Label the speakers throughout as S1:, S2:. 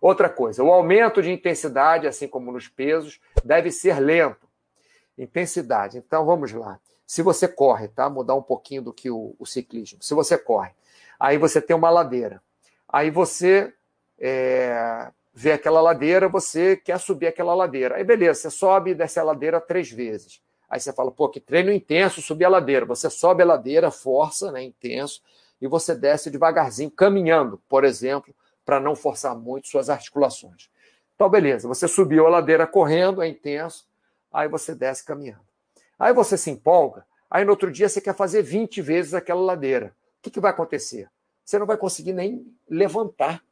S1: Outra coisa, o aumento de intensidade, assim como nos pesos, deve ser lento. Intensidade. Então vamos lá. Se você corre, tá? Mudar um pouquinho do que o, o ciclismo. Se você corre, aí você tem uma ladeira. Aí você é, vê aquela ladeira, você quer subir aquela ladeira. Aí beleza, você sobe e desce a ladeira três vezes. Aí você fala, pô, que treino intenso subir a ladeira. Você sobe a ladeira, força, né, intenso, e você desce devagarzinho, caminhando, por exemplo, para não forçar muito suas articulações. Então, beleza, você subiu a ladeira correndo, é intenso, aí você desce caminhando. Aí você se empolga, aí no outro dia você quer fazer 20 vezes aquela ladeira. O que, que vai acontecer? Você não vai conseguir nem levantar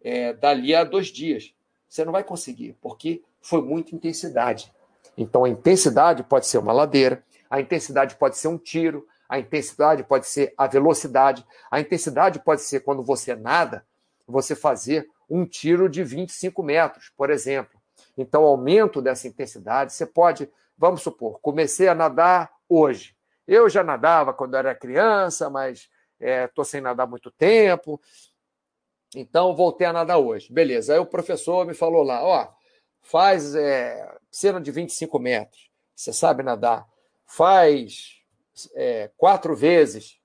S1: é, dali a dois dias. Você não vai conseguir, porque foi muita intensidade. Então, a intensidade pode ser uma ladeira, a intensidade pode ser um tiro, a intensidade pode ser a velocidade, a intensidade pode ser quando você nada, você fazer um tiro de 25 metros, por exemplo. Então, aumento dessa intensidade, você pode, vamos supor, comecei a nadar hoje. Eu já nadava quando era criança, mas estou é, sem nadar muito tempo. Então, voltei a nadar hoje. Beleza. Aí o professor me falou lá, ó, faz é, piscina de 25 metros. Você sabe nadar. Faz é, quatro vezes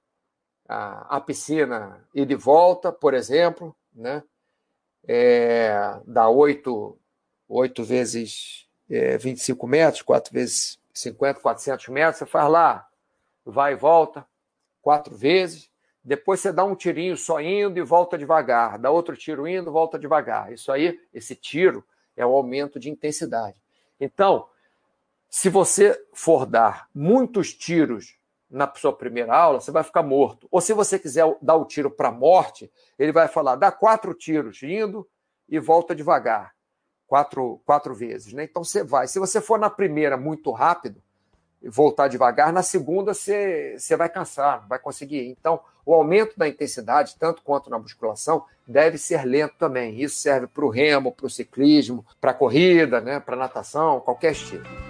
S1: a, a piscina e de volta, por exemplo, né? É, dá 8, 8 vezes é, 25 metros, 4 vezes 50, 400 metros, você faz lá, vai e volta, quatro vezes, depois você dá um tirinho só indo e volta devagar, dá outro tiro indo, volta devagar. Isso aí, esse tiro, é o aumento de intensidade. Então, se você for dar muitos tiros na sua primeira aula, você vai ficar morto. Ou se você quiser dar o tiro para a morte, ele vai falar: dá quatro tiros indo e volta devagar, quatro, quatro vezes. Né? Então você vai. Se você for na primeira muito rápido e voltar devagar, na segunda você, você vai cansar, não vai conseguir. Então, o aumento da intensidade, tanto quanto na musculação, deve ser lento também. Isso serve para o remo, para o ciclismo, para a corrida, né? para natação, qualquer estilo.